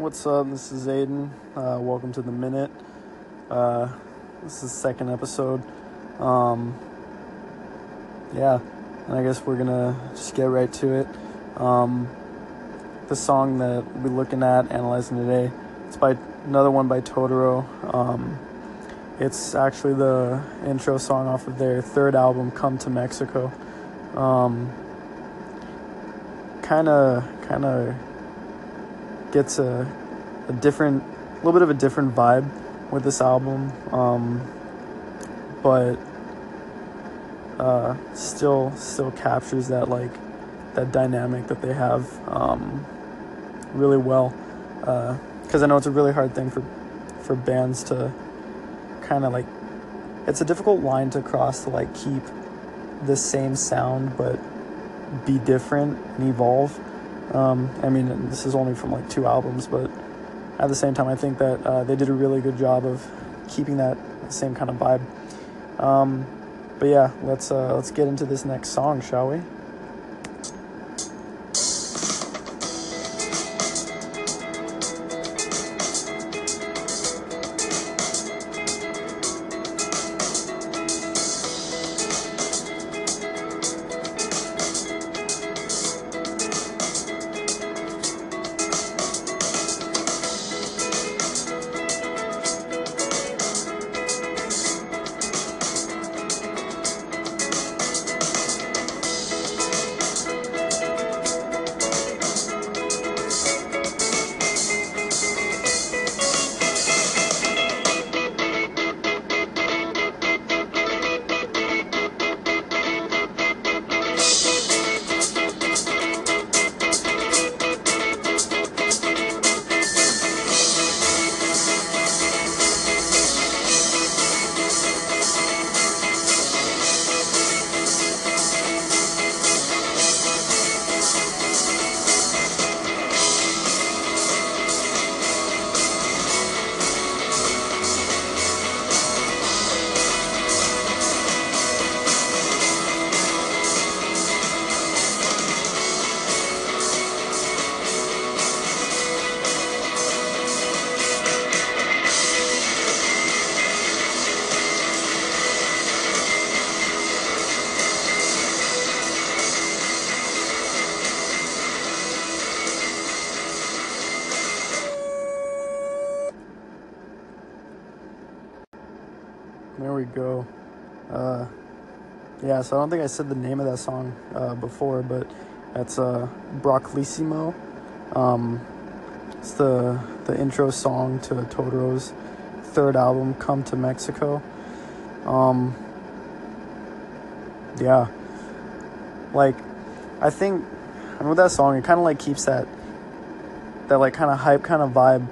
What's up? This is Aiden. Uh, welcome to the Minute. Uh, this is the second episode. Um, yeah, and I guess we're gonna just get right to it. Um, the song that we're looking at, analyzing today, it's by another one by Totorro. Um, it's actually the intro song off of their third album, Come to Mexico. Kind of, kind of gets a, a different, a little bit of a different vibe with this album, um, but uh, still, still captures that like that dynamic that they have um, really well. Because uh, I know it's a really hard thing for for bands to kind of like. It's a difficult line to cross to like keep the same sound but be different and evolve. Um, I mean, this is only from like two albums, but at the same time, I think that uh, they did a really good job of keeping that same kind of vibe. Um, but yeah, let's uh, let's get into this next song, shall we? We go. Uh, yeah, so I don't think I said the name of that song uh, before, but that's uh, Broclissimo. Um, it's the the intro song to Totorro's third album, Come to Mexico. Um, yeah, like I think, and with that song, it kind of like keeps that that like kind of hype kind of vibe.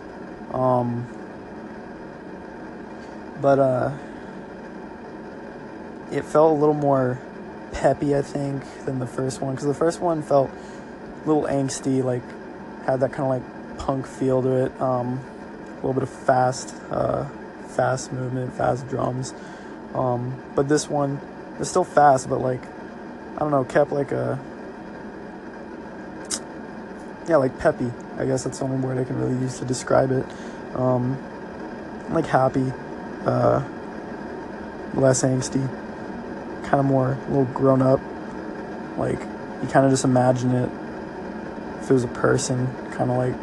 Um, but uh it felt a little more peppy, I think, than the first one. Because the first one felt a little angsty, like had that kind of like punk feel to it. Um, a little bit of fast, uh, fast movement, fast drums. Um, but this one is still fast, but like I don't know, kept like a yeah, like peppy. I guess that's the only word I can really use to describe it. Um, like happy, uh, less angsty kind of more a little grown up. Like you kind of just imagine it if it was a person, kind of like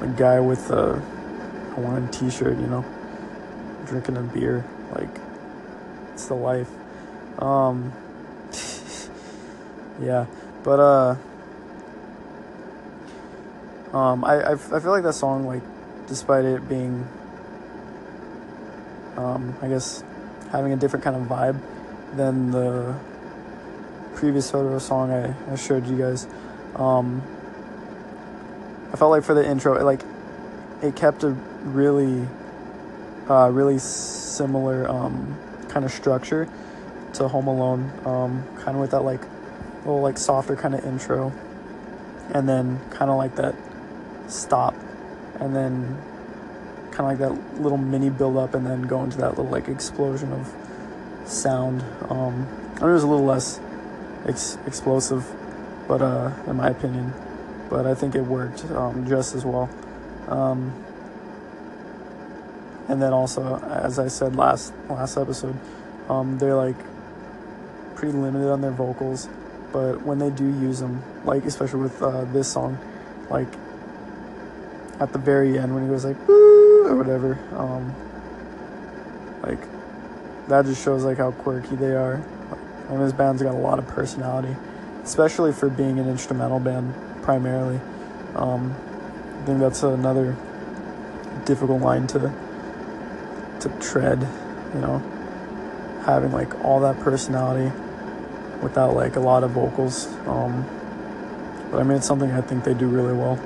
a guy with a Hawaiian T-shirt, you know, drinking a beer. Like it's the life. Um, yeah, but uh, um, I, I I feel like that song like, despite it being, um, I guess having a different kind of vibe than the previous Totorro song I, I showed you guys. Um, I felt like for the intro, it, like it kept a really, uh, really similar um, kind of structure to Home Alone, um, kind of with that like little like softer kind of intro, and then kind of like that stop, and then kind of like that little mini build up and then go into that little like explosion of sound. Um, I mean, it was a little less ex- explosive, but uh, in my opinion, but I think it worked um, just as well. Um, and then also, as I said last last episode, um, they're like pretty limited on their vocals, but when they do use them, like especially with uh, this song, like at the very end when he goes like Woo! Or whatever, um, like that just shows like how quirky they are. And this band's got a lot of personality, especially for being an instrumental band primarily. Um, I think that's another difficult line to to tread, you know, having like all that personality without like a lot of vocals. Um, but I mean, it's something I think they do really well.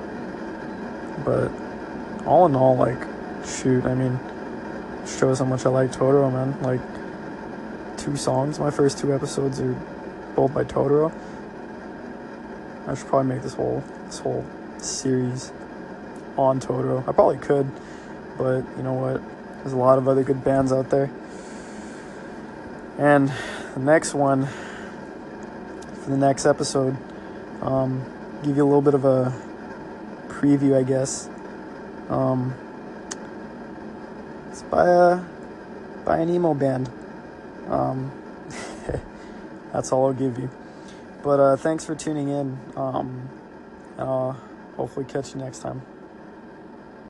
But all in all, like, shoot, I mean, shows how much I like Totorro, man. Like, two songs. My first two episodes are both by Totorro. I should probably make this whole this whole series on Totorro. I probably could, but you know what? There's a lot of other good bands out there. And the next one for the next episode, um, give you a little bit of a preview, I guess. Um, by a by an emo band. Um, that's all I'll give you. But uh, thanks for tuning in. Um, and I'll hopefully catch you next time.